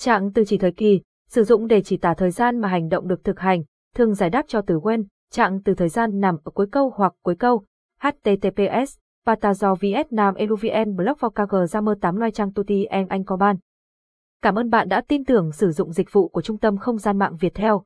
Trạng từ chỉ thời kỳ, sử dụng để chỉ tả thời gian mà hành động được thực hành, thường giải đáp cho từ quen trạng từ thời gian nằm ở cuối câu hoặc cuối câu. HTTPS, Patazo Vietnam Eluvien Blog vào KG Jammer 8 loài trang Tuti Em Anh Coban. Cảm ơn bạn đã tin tưởng sử dụng dịch vụ của Trung tâm Không gian mạng Việt Theo.